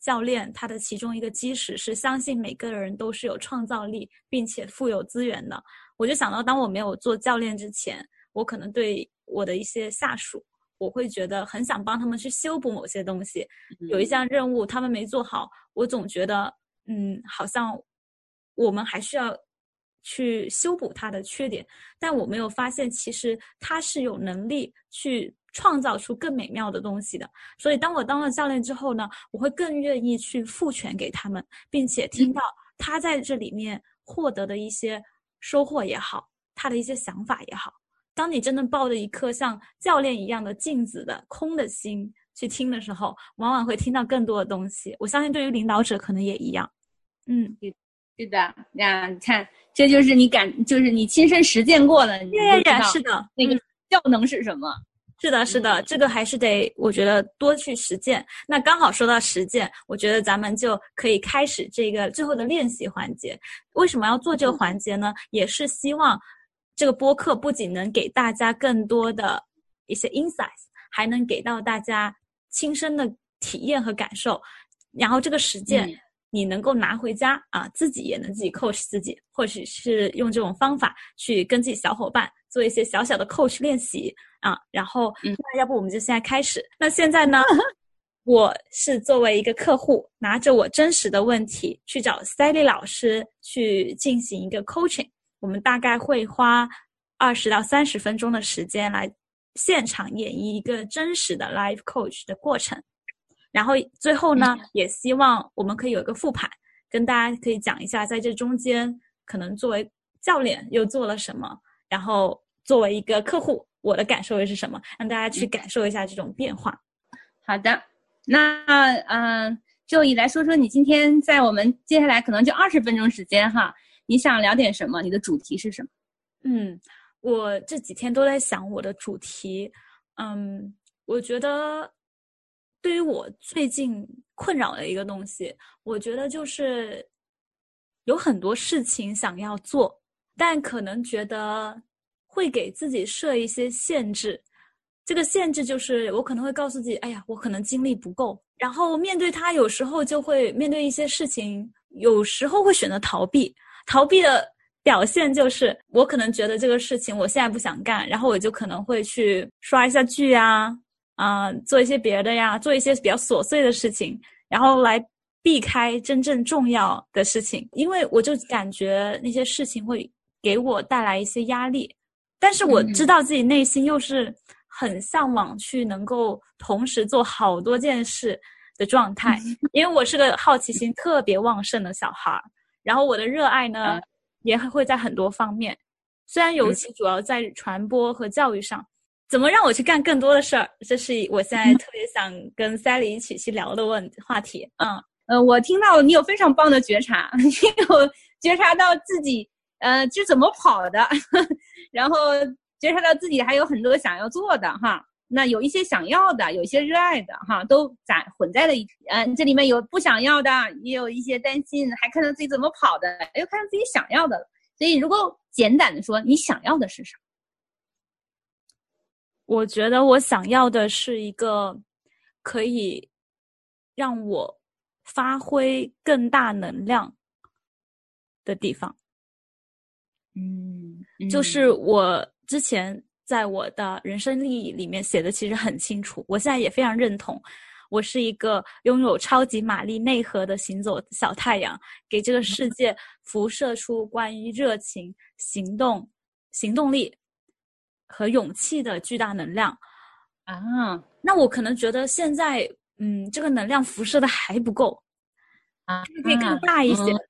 教练他的其中一个基石是相信每个人都是有创造力，并且富有资源的。我就想到，当我没有做教练之前，我可能对我的一些下属，我会觉得很想帮他们去修补某些东西。有一项任务他们没做好，我总觉得，嗯，好像我们还需要去修补他的缺点。但我没有发现，其实他是有能力去创造出更美妙的东西的。所以，当我当了教练之后呢，我会更愿意去赋权给他们，并且听到他在这里面获得的一些。收获也好，他的一些想法也好，当你真的抱着一颗像教练一样的镜子的空的心去听的时候，往往会听到更多的东西。我相信对于领导者可能也一样。嗯，是的，呀，你看，这就是你感，就是你亲身实践过了，你知道是的，那个效能是什么。是的，是的，这个还是得，我觉得多去实践。那刚好说到实践，我觉得咱们就可以开始这个最后的练习环节。为什么要做这个环节呢？也是希望这个播客不仅能给大家更多的一些 insights，还能给到大家亲身的体验和感受。然后这个实践你能够拿回家啊，自己也能自己 coach 自己，或许是用这种方法去跟自己小伙伴做一些小小的 coach 练习。啊，然后那要不我们就现在开始。那现在呢，我是作为一个客户，拿着我真实的问题去找 Sally 老师去进行一个 coaching。我们大概会花二十到三十分钟的时间来现场演绎一个真实的 live coach 的过程。然后最后呢，也希望我们可以有一个复盘，跟大家可以讲一下，在这中间可能作为教练又做了什么，然后作为一个客户。我的感受又是什么？让大家去感受一下这种变化。好的，那嗯，就你来说说你今天在我们接下来可能就二十分钟时间哈，你想聊点什么？你的主题是什么？嗯，我这几天都在想我的主题。嗯，我觉得对于我最近困扰的一个东西，我觉得就是有很多事情想要做，但可能觉得。会给自己设一些限制，这个限制就是我可能会告诉自己，哎呀，我可能精力不够。然后面对他，有时候就会面对一些事情，有时候会选择逃避。逃避的表现就是，我可能觉得这个事情我现在不想干，然后我就可能会去刷一下剧呀，啊，做一些别的呀，做一些比较琐碎的事情，然后来避开真正重要的事情。因为我就感觉那些事情会给我带来一些压力。但是我知道自己内心又是很向往去能够同时做好多件事的状态，因为我是个好奇心特别旺盛的小孩儿，然后我的热爱呢也会在很多方面，虽然尤其主要在传播和教育上，怎么让我去干更多的事儿，这是我现在特别想跟 Sally 一起去聊的问话题。嗯，呃，我听到你有非常棒的觉察，你有觉察到自己。呃，是怎么跑的？然后觉察到自己还有很多想要做的哈，那有一些想要的，有一些热爱的哈，都在混在了一起。嗯，这里面有不想要的，也有一些担心，还看到自己怎么跑的，又看到自己想要的了。所以，如果简短的说，你想要的是啥？我觉得我想要的是一个可以让我发挥更大能量的地方。嗯，就是我之前在我的人生利益里面写的其实很清楚，我现在也非常认同，我是一个拥有超级玛丽内核的行走小太阳，给这个世界辐射出关于热情、行动、行动力和勇气的巨大能量啊。那我可能觉得现在，嗯，这个能量辐射的还不够啊，可以更大一些。嗯。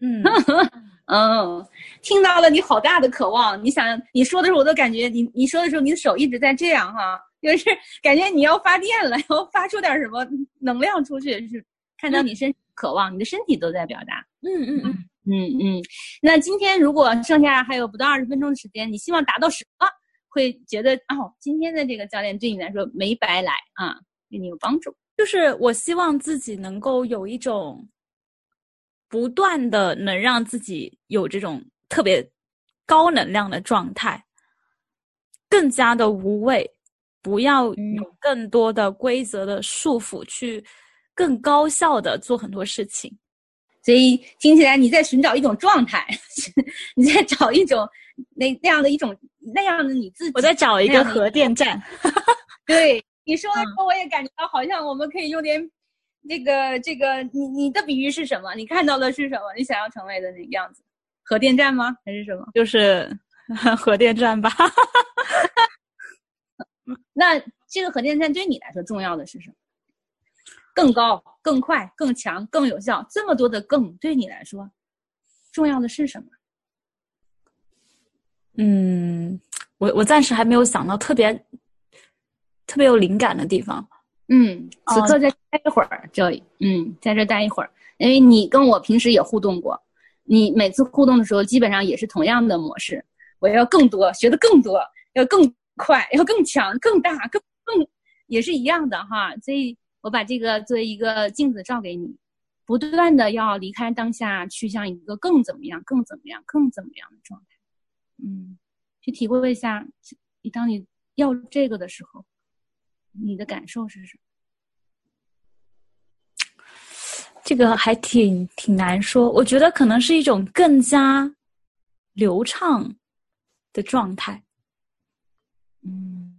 嗯，听到了，你好大的渴望。你想，你说的时候，我都感觉你你说的时候，你的手一直在这样哈，就是感觉你要发电了，要发出点什么能量出去。是看到你身渴望，你的身体都在表达。嗯嗯嗯嗯嗯。那今天如果剩下还有不到二十分钟的时间，你希望达到什么？会觉得哦，今天的这个教练对你来说没白来啊，对你有帮助。就是我希望自己能够有一种。不断的能让自己有这种特别高能量的状态，更加的无畏，不要有更多的规则的束缚去更高效的做很多事情。所以听起来你在寻找一种状态，你在找一种那那样的一种那样的你自己。我在找一个核电站。对你说的 时候，我也感觉到好像我们可以用点这个这个，你你的比喻是什么？你看到的是什么？你想要成为的那个样子？核电站吗？还是什么？就是 核电站吧。那这个核电站对你来说重要的是什么？更高、更快、更强、更有效，这么多的“更”对你来说重要的是什么？嗯，我我暂时还没有想到特别特别有灵感的地方。嗯，此刻再待一会儿，这嗯，在这待一会儿，因为你跟我平时也互动过，你每次互动的时候基本上也是同样的模式。我要更多，学的更多，要更快，要更强、更大、更更，也是一样的哈。所以。我把这个作为一个镜子照给你，不断的要离开当下，去向一个更怎么样、更怎么样、更怎么样的状态。嗯，去体会一下，你当你要这个的时候，你的感受是什么？这个还挺挺难说。我觉得可能是一种更加流畅的状态。嗯，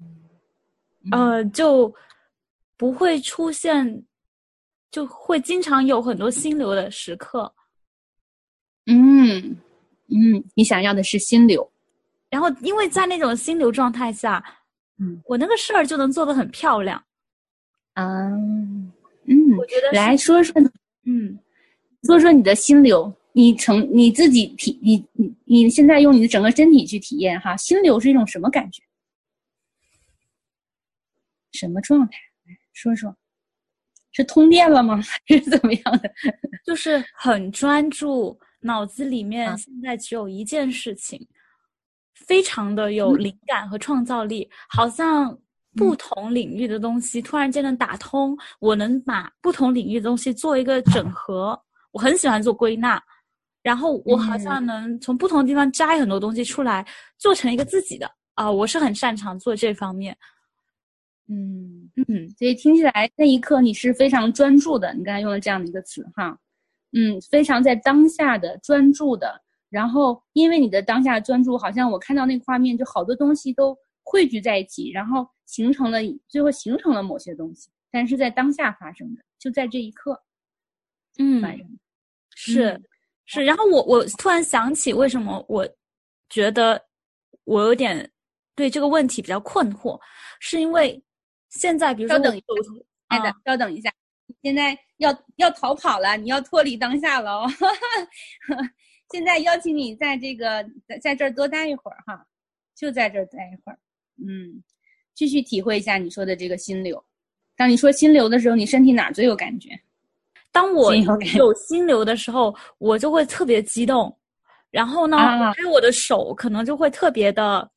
呃，就。不会出现，就会经常有很多心流的时刻。嗯嗯，你想要的是心流，然后因为在那种心流状态下，嗯，我那个事儿就能做得很漂亮。嗯嗯，我觉得来说说，嗯，说说你的心流，你成你自己体，你你你现在用你的整个身体去体验哈，心流是一种什么感觉？什么状态？说说，是通电了吗？还是怎么样的？就是很专注，脑子里面现在只有一件事情，非常的有灵感和创造力，好像不同领域的东西突然间能打通，我能把不同领域的东西做一个整合。我很喜欢做归纳，然后我好像能从不同的地方摘很多东西出来，做成一个自己的啊！我是很擅长做这方面。嗯嗯，所以听起来那一刻你是非常专注的。你刚才用了这样的一个词哈，嗯，非常在当下的专注的。然后因为你的当下专注，好像我看到那个画面，就好多东西都汇聚在一起，然后形成了最后形成了某些东西，但是在当下发生的，就在这一刻，嗯，是是。然后我我突然想起，为什么我觉得我有点对这个问题比较困惑，是因为。现在，比如说，稍等一下，稍等一下，现在要要逃跑了，你要脱离当下了哦。现在邀请你在这个在在这儿多待一会儿哈，就在这儿待一会儿，嗯，继续体会一下你说的这个心流。当你说心流的时候，你身体哪最有感觉？当我有心流的时候，我就会特别激动，然后呢，还有我的手可能就会特别的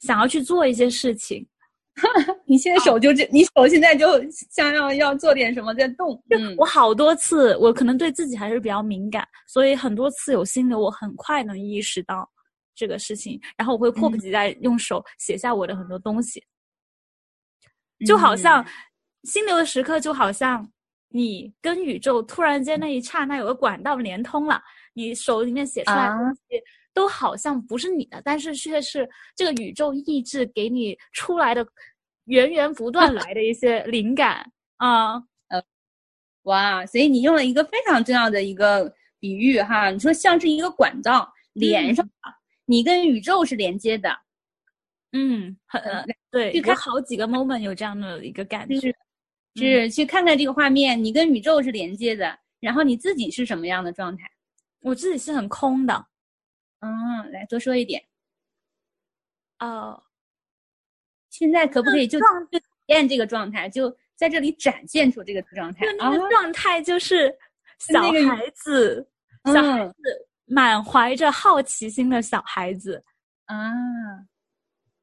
想要去做一些事情。你现在手就这，你手现在就像要要做点什么在动。嗯，我好多次，我可能对自己还是比较敏感，所以很多次有心流，我很快能意识到这个事情，然后我会迫不及待用手写下我的很多东西。就好像心流的时刻，就好像你跟宇宙突然间那一刹那有个管道连通了，你手里面写出来的东西。都好像不是你的，但是却是这个宇宙意志给你出来的源源不断来的一些灵感啊，呃，哇，所以你用了一个非常重要的一个比喻哈，你说像是一个管道连上了，你跟宇宙是连接的，嗯，很对，有好几个 moment 有这样的一个感觉，是去看看这个画面，你跟宇宙是连接的，然后你自己是什么样的状态？我自己是很空的。嗯，来多说一点。哦，现在可不可以就就体验这个状态，就在这里展现出这个状态？那个状态就是小孩子，小孩子满怀着好奇心的小孩子啊。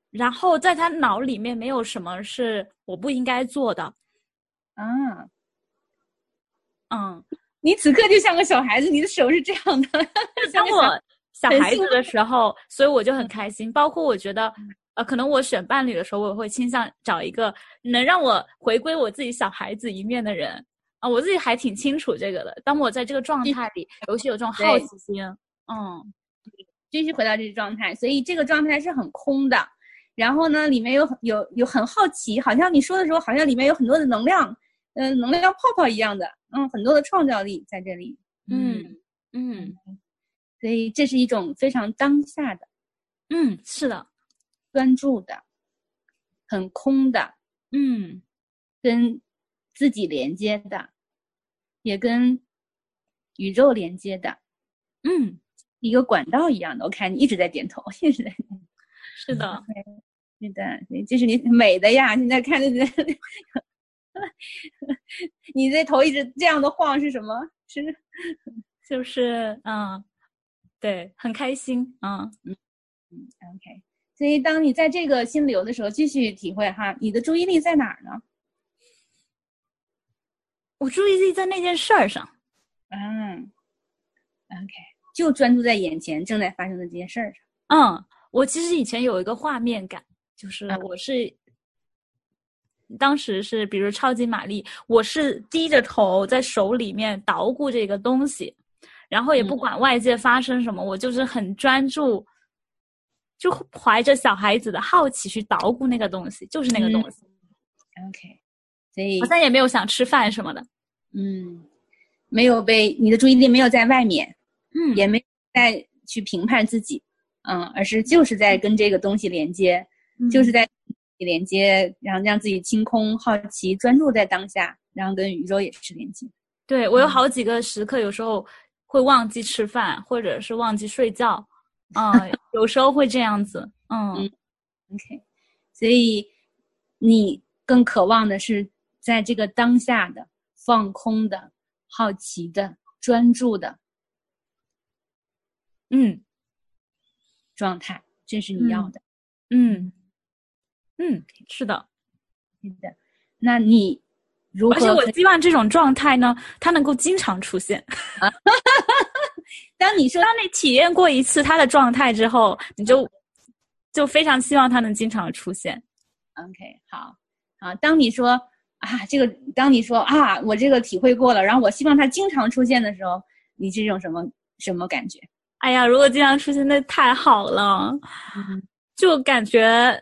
然后在他脑里面没有什么是我不应该做的啊。嗯，你此刻就像个小孩子，你的手是这样的，当我。小孩子的时候，所以我就很开心。包括我觉得，呃，可能我选伴侣的时候，我会倾向找一个能让我回归我自己小孩子一面的人。啊，我自己还挺清楚这个的。当我在这个状态里，尤其有这种好奇心，嗯，继续回到这个状态，所以这个状态是很空的。然后呢，里面有有有很好奇，好像你说的时候，好像里面有很多的能量，嗯，能量泡泡一样的，嗯，很多的创造力在这里，嗯嗯，所以这是一种非常当下的，嗯，是的，专注的，很空的，嗯，跟自己连接的，也跟宇宙连接的，嗯，一个管道一样的。我看你一直在点头，一直在点头，是的。对的，这是你美的呀！现在看着这，你这头一直这样的晃是什么？是，就是嗯，对，很开心，嗯嗯嗯，OK。所以当你在这个心流的时候，继续体会哈，你的注意力在哪儿呢？我注意力在那件事儿上，嗯，OK，就专注在眼前正在发生的这件事儿上。嗯，我其实以前有一个画面感。就是我是，当时是比如超级玛丽，我是低着头在手里面捣鼓这个东西，然后也不管外界发生什么，我就是很专注，就怀着小孩子的好奇去捣鼓那个东西，就是那个东西。OK，所以好像也没有想吃饭什么的，嗯，没有被你的注意力没有在外面，嗯，也没在去评判自己，嗯，而是就是在跟这个东西连接。就是在连接，然后让自己清空、好奇、专注在当下，然后跟宇宙也是连接。对我有好几个时刻，有时候会忘记吃饭，或者是忘记睡觉，嗯，有时候会这样子，嗯，OK。所以你更渴望的是在这个当下的放空的、好奇的、专注的，嗯，状态，这是你要的，嗯。嗯，是的，是的。那你如何？而且我希望这种状态呢，它能够经常出现。当你说，当你体验过一次它的状态之后，你就就非常希望它能经常出现。OK，好，好。当你说啊，这个，当你说啊，我这个体会过了，然后我希望它经常出现的时候，你是一种什么什么感觉？哎呀，如果经常出现，那太好了，就感觉。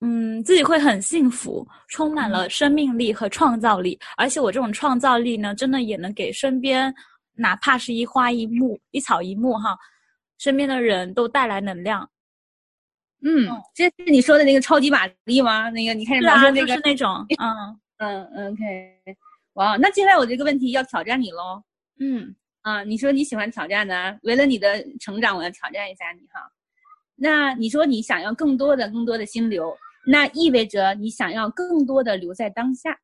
嗯，自己会很幸福，充满了生命力和创造力，而且我这种创造力呢，真的也能给身边，哪怕是一花一木、一草一木哈，身边的人都带来能量。嗯，这是你说的那个超级玛丽吗？那个你看，是啊，就是那种，嗯嗯，OK，哇，那接下来我这个问题要挑战你喽。嗯，啊，你说你喜欢挑战的，为了你的成长，我要挑战一下你哈。那你说你想要更多的、更多的心流。那意味着你想要更多的留在当下，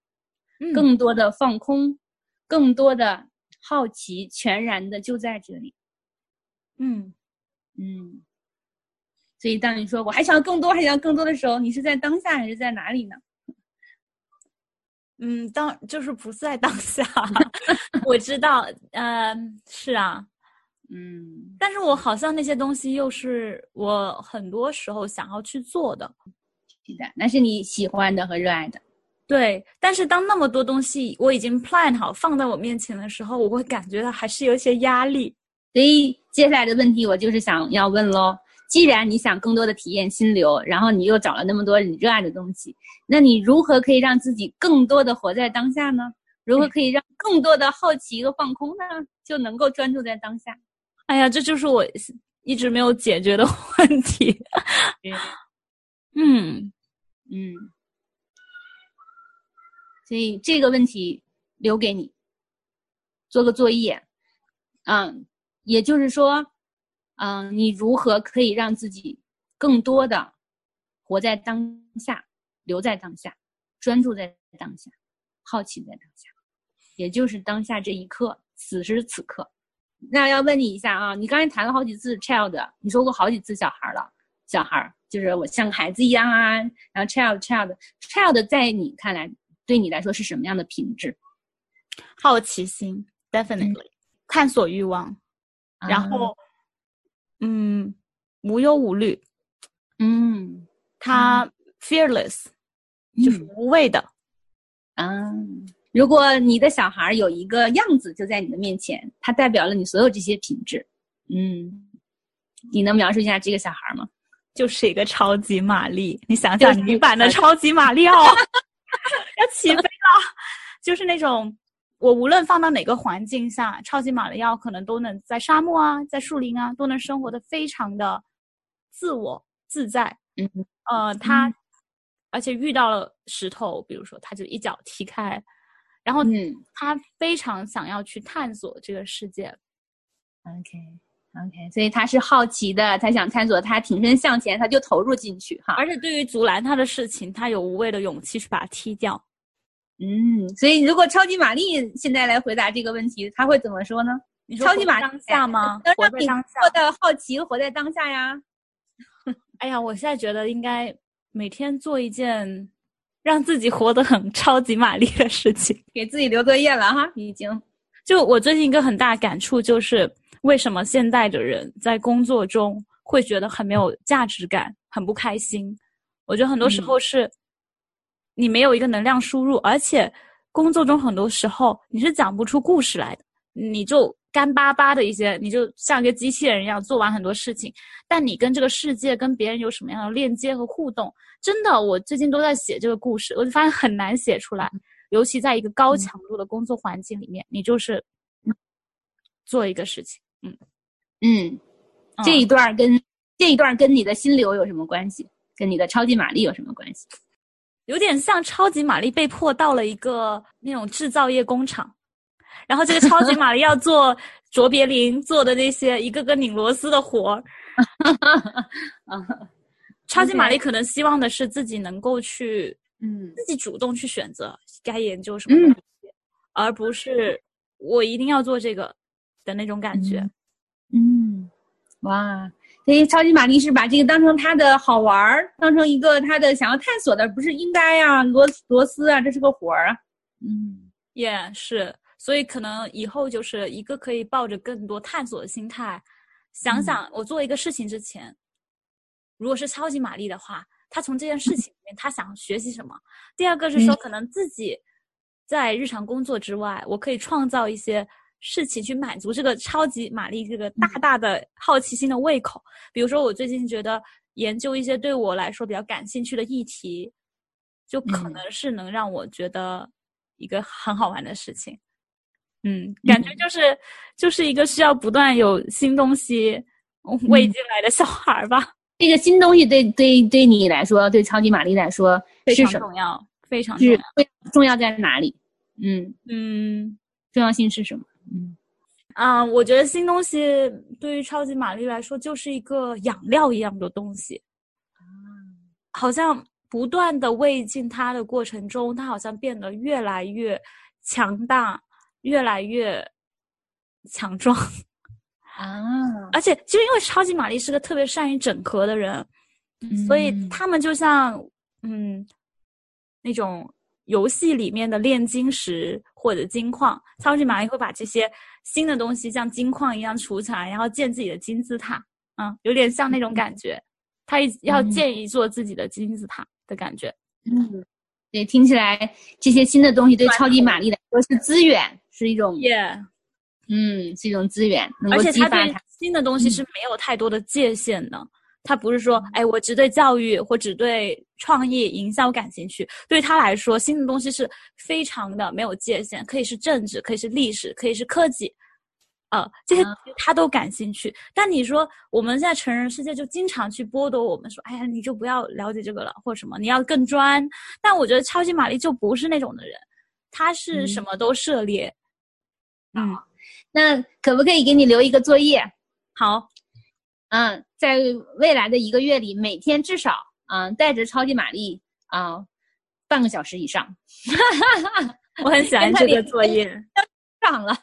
更多的放空，更多的好奇，全然的就在这里。嗯嗯。所以当你说我还想要更多，还想要更多的时候，你是在当下还是在哪里呢？嗯，当就是不在当下。我知道，嗯，是啊，嗯，但是我好像那些东西又是我很多时候想要去做的。的，那是你喜欢的和热爱的，对。但是当那么多东西我已经 plan 好放在我面前的时候，我会感觉到还是有些压力。所以接下来的问题我就是想要问喽：既然你想更多的体验心流，然后你又找了那么多你热爱的东西，那你如何可以让自己更多的活在当下呢？如何可以让更多的好奇和放空呢？就能够专注在当下？哎呀，这就是我一直没有解决的 问题。嗯。嗯，所以这个问题留给你做个作业，嗯，也就是说，嗯，你如何可以让自己更多的活在当下，留在当下，专注在当下，好奇在当下，也就是当下这一刻，此时此刻。那要问你一下啊，你刚才谈了好几次 child，你说过好几次小孩了，小孩儿。就是我像个孩子一样啊，然后 child child child 在你看来，对你来说是什么样的品质？好奇心，definitely，探索欲望，然后，嗯，无忧无虑，嗯，他 fearless，就是无畏的，嗯如果你的小孩有一个样子就在你的面前，它代表了你所有这些品质。嗯，你能描述一下这个小孩吗？就是一个超级玛丽，你想想女版的超级玛丽奥 要起飞了，就是那种我无论放到哪个环境下，超级玛丽奥可能都能在沙漠啊，在树林啊，都能生活的非常的自我自在。嗯，呃，他而且遇到了石头，比如说他就一脚踢开，然后嗯他非常想要去探索这个世界。，OK OK，所以他是好奇的，他想探索，他挺身向前，他就投入进去哈。而且对于阻拦他的事情，他有无畏的勇气去把它踢掉。嗯，所以如果超级玛丽现在来回答这个问题，他会怎么说呢？你说超级玛当下吗？能让你活在当下。做的好奇，活在当下呀。哎呀，我现在觉得应该每天做一件让自己活得很超级玛丽的事情。给自己留作业了哈，已经。就我最近一个很大感触就是，为什么现代的人在工作中会觉得很没有价值感，很不开心？我觉得很多时候是，你没有一个能量输入，而且工作中很多时候你是讲不出故事来的，你就干巴巴的一些，你就像一个机器人一样做完很多事情，但你跟这个世界、跟别人有什么样的链接和互动？真的，我最近都在写这个故事，我就发现很难写出来。尤其在一个高强度的工作环境里面，你就是做一个事情，嗯，嗯。这一段跟这一段跟你的心流有什么关系？跟你的超级玛丽有什么关系？有点像超级玛丽被迫到了一个那种制造业工厂，然后这个超级玛丽要做卓别林做的那些一个个拧螺丝的活儿。超级玛丽可能希望的是自己能够去嗯。自己主动去选择该研究什么东西，而不是我一定要做这个的那种感觉。嗯，哇，所以超级玛丽是把这个当成他的好玩儿，当成一个他的想要探索的，不是应该呀、螺螺丝啊，这是个活儿啊。嗯也、是，所以可能以后就是一个可以抱着更多探索的心态，想想我做一个事情之前，如果是超级玛丽的话，他从这件事情里面他想学习什么？第二个是说，可能自己在日常工作之外，我可以创造一些事情去满足这个超级玛丽这个大大的好奇心的胃口。比如说，我最近觉得研究一些对我来说比较感兴趣的议题，就可嗯能是能让我觉得一个很好玩的事情。嗯，感觉就是、就是一个需要不断有新东西喂进来的小孩儿吧，这个新东西对对对你来说，对超级玛丽来说非？常重要，非常重要。非重要在哪里？嗯，嗯重要性是什么？嗯。啊、我觉得新东西对于超级玛丽来说就是一个养料一样的东西，好像不断的喂进它的过程中，它好像变得越来越强大，越来越强壮。啊，而且，就因为超级玛丽是个特别善于整合的人，所以嗯。他们就像嗯那种游戏里面的炼金石或者金矿，超级玛丽会把这些新的东西像金矿一样储起来，然后建自己的金字塔，嗯，有点像那种感觉，他要嗯建一座自己的金字塔的感觉。嗯，对，听起来这些新的东西对超级玛丽来说是资源，是一种耶、嗯，是一种资源，能够而且他对。新的东西嗯是没有太多的界限的。他不是说，哎，我只对教育或只对创意、营销感兴趣。对他来说，新的东西是非常的没有界限，可以是政治，可以是历史，可以是科技，呃，这些啊他都感兴趣。但你说我们现在成人世界就经常去剥夺我们说，哎呀，你就不要了解这个了，或什么，你要更专。但我觉得超级玛丽就不是那种的人，他是嗯什么都涉猎。嗯，那可不可以给你留一个作业？好，嗯，在未来的一个月里，每天至少嗯带着超级玛丽啊、半个小时以上我很喜欢这个作业。上了。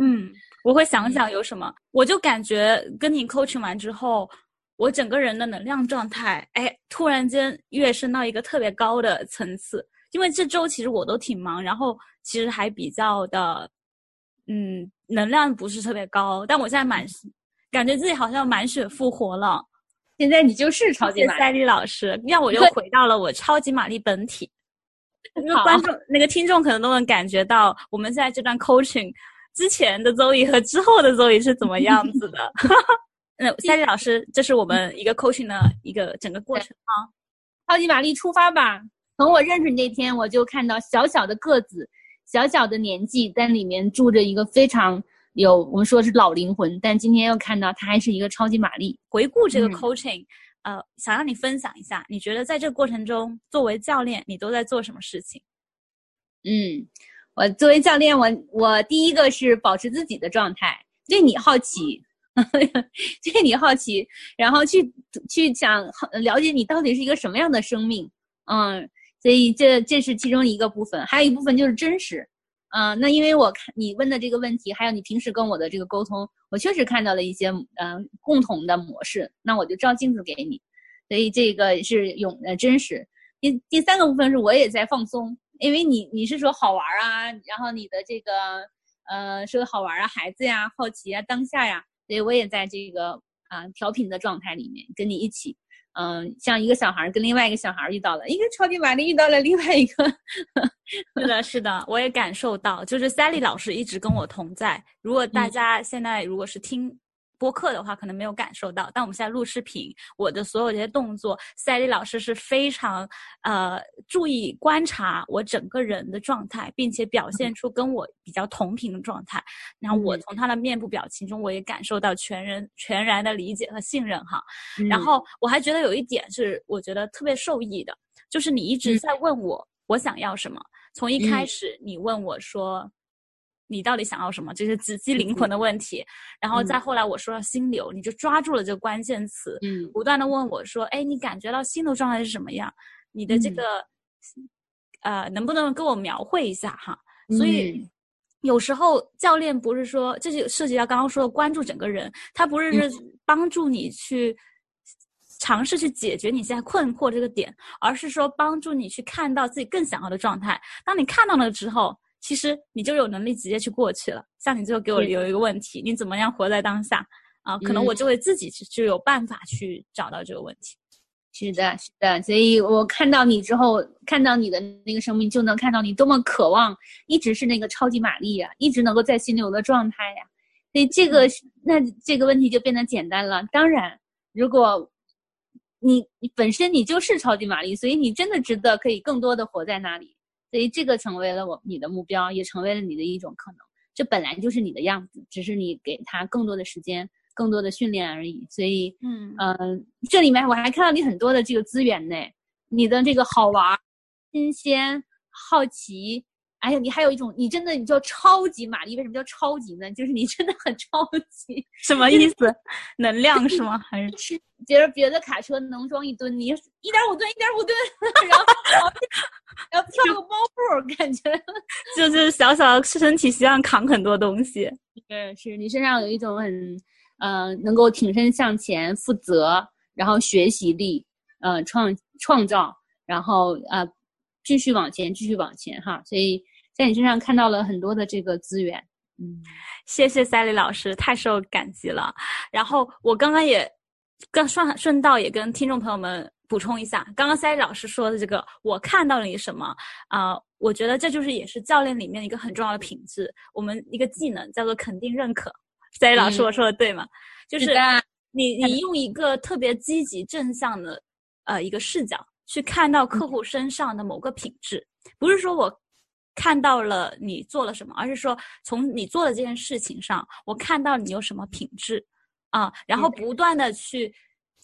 嗯，我会想想有什么，我就感觉跟你 coaching 完之后，我整个人的能量状态，哎，突然间跃升到一个特别高的层次。因为这周其实我都挺忙，然后其实还比较的，嗯，能量不是特别高，但我现在满，感觉自己好像满血复活了。现在你就是超级玛丽，老师，让我又回到了我超级玛丽本体。那个观众、那个听众可能都能感觉到，我们现在这段 coaching 之前的周易和之后的周易是怎么样子的。那 赛丽老师，这是我们一个 coaching 的一个整个过程啊。超级玛丽出发吧！从我认识你那天，我就看到小小的个子，小小的年纪，在里面住着一个非常有我们说是老灵魂。但今天又看到他还是一个超级玛丽。回顾这个 coaching，呃，想让你分享一下，你觉得在这个过程中，作为教练，你都在做什么事情？嗯，我作为教练，我我第一个是保持自己的状态，对你好奇，对你好奇，然后去去想了解你到底是一个什么样的生命，嗯。所以这这是其中一个部分，还有一部分就是真实，嗯，那因为我看你问的这个问题，还有你平时跟我的这个沟通，我确实看到了一些嗯共同的模式，那我就照镜子给你，所以这个是永呃真实。第第三个部分是我也在放松，因为你你是说好玩啊，然后你的这个呃说好玩啊，孩子呀，好奇啊，当下呀，所以我也在这个啊调频的状态里面跟你一起。嗯，像一个小孩跟另外一个小孩遇到了，一个超级玛丽遇到了另外一个，是的，是的，我也感受到，就是 Sally 老师一直跟我同在。如果大家现在如果是听。播客的话，可能没有感受到，但我们现在录视频，我的所有这些动作，赛丽老师是非常呃注意观察我整个人的状态，并且表现出跟我比较同频的状态。然后我从他的面部表情中，我也感受到全人全然的理解和信任哈。然后我还觉得有一点是我觉得特别受益的，就是你一直在问我我想要什么，从一开始你问我说。你到底想要什么？这是直击灵魂的问题。然后再后来我说到心流，你就抓住了这个关键词，嗯，不断的问我说：“哎，你感觉到心流状态是什么样？你的这个，呃，能不能跟我描绘一下哈？”所以有时候教练不是说，这就涉及到刚刚说的关注整个人，他不是是帮助你去尝试去解决你现在困惑这个点，而是说帮助你去看到自己更想要的状态。当你看到了之后。其实你就有能力直接去过去了。像你最后给我留一个问题，你怎么样活在当下啊？可能我就会自己就有办法去找到这个问题。是的，是的。所以我看到你之后，看到你的那个生命，就能看到你多么渴望一直是那个超级玛丽呀，一直能够在心流的状态呀。所以这个那这个问题就变得简单了。当然，如果你你本身你就是超级玛丽，所以你真的值得可以更多的活在那里。所以这个成为了我你的目标，也成为了你的一种可能。这本来就是你的样子，只是你给他更多的时间、更多的训练而已。所以，嗯嗯，这里面我还看到你很多的这个资源呢，你的这个好玩、新鲜、好奇。哎呀，你还有一种，你真的你叫超级玛丽，为什么叫超级呢？就是你真的很超级，什么意思？能量是吗？还是吃？觉得别的卡车能装一吨，你一点五吨，一点五吨，然后然后跳个包步，感觉 就是小小的身体需要扛很多东西。对，是你身上有一种很嗯，能够挺身向前、负责，然后学习力，嗯，创创造，然后啊，继续往前，继续往前哈，所以。在你身上看到了很多的这个资源，嗯，谢谢赛丽老师，太受感激了。然后我刚刚也，刚顺顺道也跟听众朋友们补充一下，刚刚赛丽老师说的这个，我看到了你什么啊？我觉得这就是也是教练里面一个很重要的品质，我们一个技能叫做肯定认可。赛丽老师，我说的对吗？就是你你用一个特别积极正向的呃一个视角去看到客户身上的某个品质，不是说我。看到了你做了什么，而是说从你做的这件事情上，我看到你有什么品质，啊，然后不断的去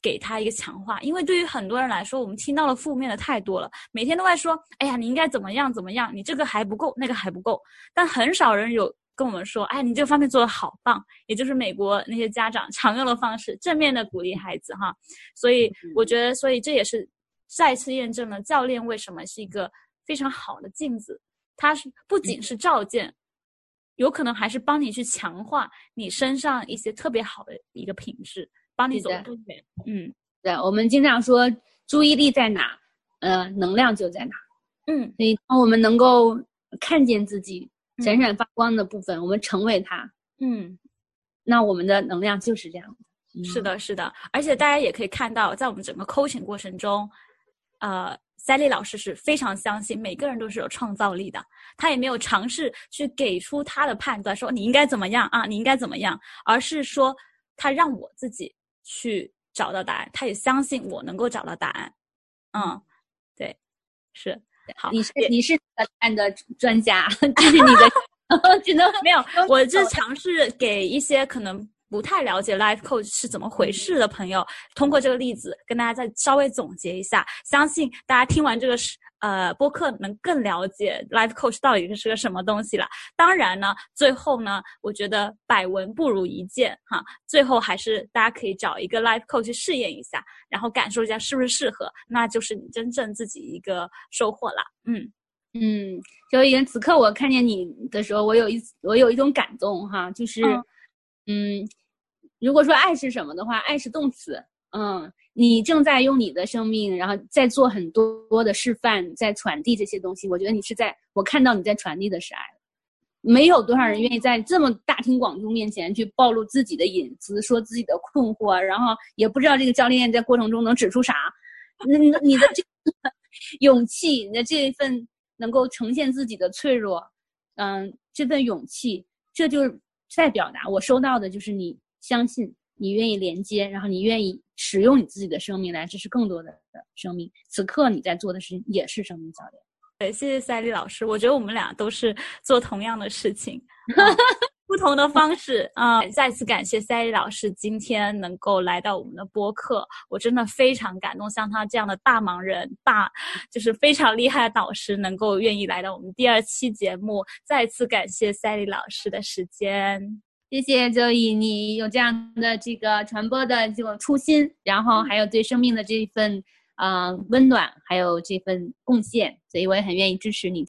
给他一个强化。因为对于很多人来说，我们听到了负面的太多了，每天都在说，哎呀，你应该怎么样怎么样，你这个还不够，那个还不够。但很少人有跟我们说，哎，你这个方面做的好棒。也就是美国那些家长常用的方式，正面的鼓励孩子哈。所以我觉得，所以这也是再次验证了教练为什么是一个非常好的镜子。它是不仅是照见，有可能还是帮你去强化你身上一些特别好的一个品质，帮你走更远。嗯，对，我们经常说注意力在哪，呃，能量就在哪。嗯，所以当我们能够看见自己闪闪发光的部分，我们成为它。嗯，那我们的能量就是这样是的，是的，而且大家也可以看到，在我们整个 coaching 过程中，呃。赛丽老师是非常相信每个人都是有创造力的，他也没有尝试去给出他的判断，说你应该怎么样啊，你应该怎么样，而是说他让我自己去找到答案，他也相信我能够找到答案。嗯，对，是好，你是你是答案的专家，这是你的，只能没有，我 是尝试给一些可能。不太了解 life coach 是怎么回事的朋友，通过这个例子跟大家再稍微总结一下，相信大家听完这个是呃播客能更了解 life coach 到底是个什么东西了。当然呢，最后呢，我觉得百闻不如一见哈，最后还是大家可以找一个 life coach 去试验一下，然后感受一下是不是适合，那就是你真正自己一个收获了。嗯嗯，所以此刻我看见你的时候，我有一我有一种感动哈，就是嗯。如果说爱是什么的话，爱是动词。嗯，你正在用你的生命，然后在做很多的示范，在传递这些东西。我觉得你是在，我看到你在传递的是爱。没有多少人愿意在这么大庭广众面前去暴露自己的隐私，说自己的困惑，然后也不知道这个教练在过程中能指出啥。那你的这个 勇气，你的这一份能够呈现自己的脆弱，嗯，这份勇气，这就是在表达。我收到的就是你。相信你愿意连接，然后你愿意使用你自己的生命来支持更多的生命。此刻你在做的事情也是生命教练。对，谢谢赛丽老师。我觉得我们俩都是做同样的事情，不同的方式。啊，再次感谢赛丽老师今天能够来到我们的播客，我真的非常感动。像他这样的大忙人，大就是非常厉害的导师，能够愿意来到我们第二期节目。再次感谢赛丽老师的时间。谢谢周易，你有这样的这个传播的这种初心，然后还有对生命的这一份呃温暖，还有这份贡献，所以我也很愿意支持你。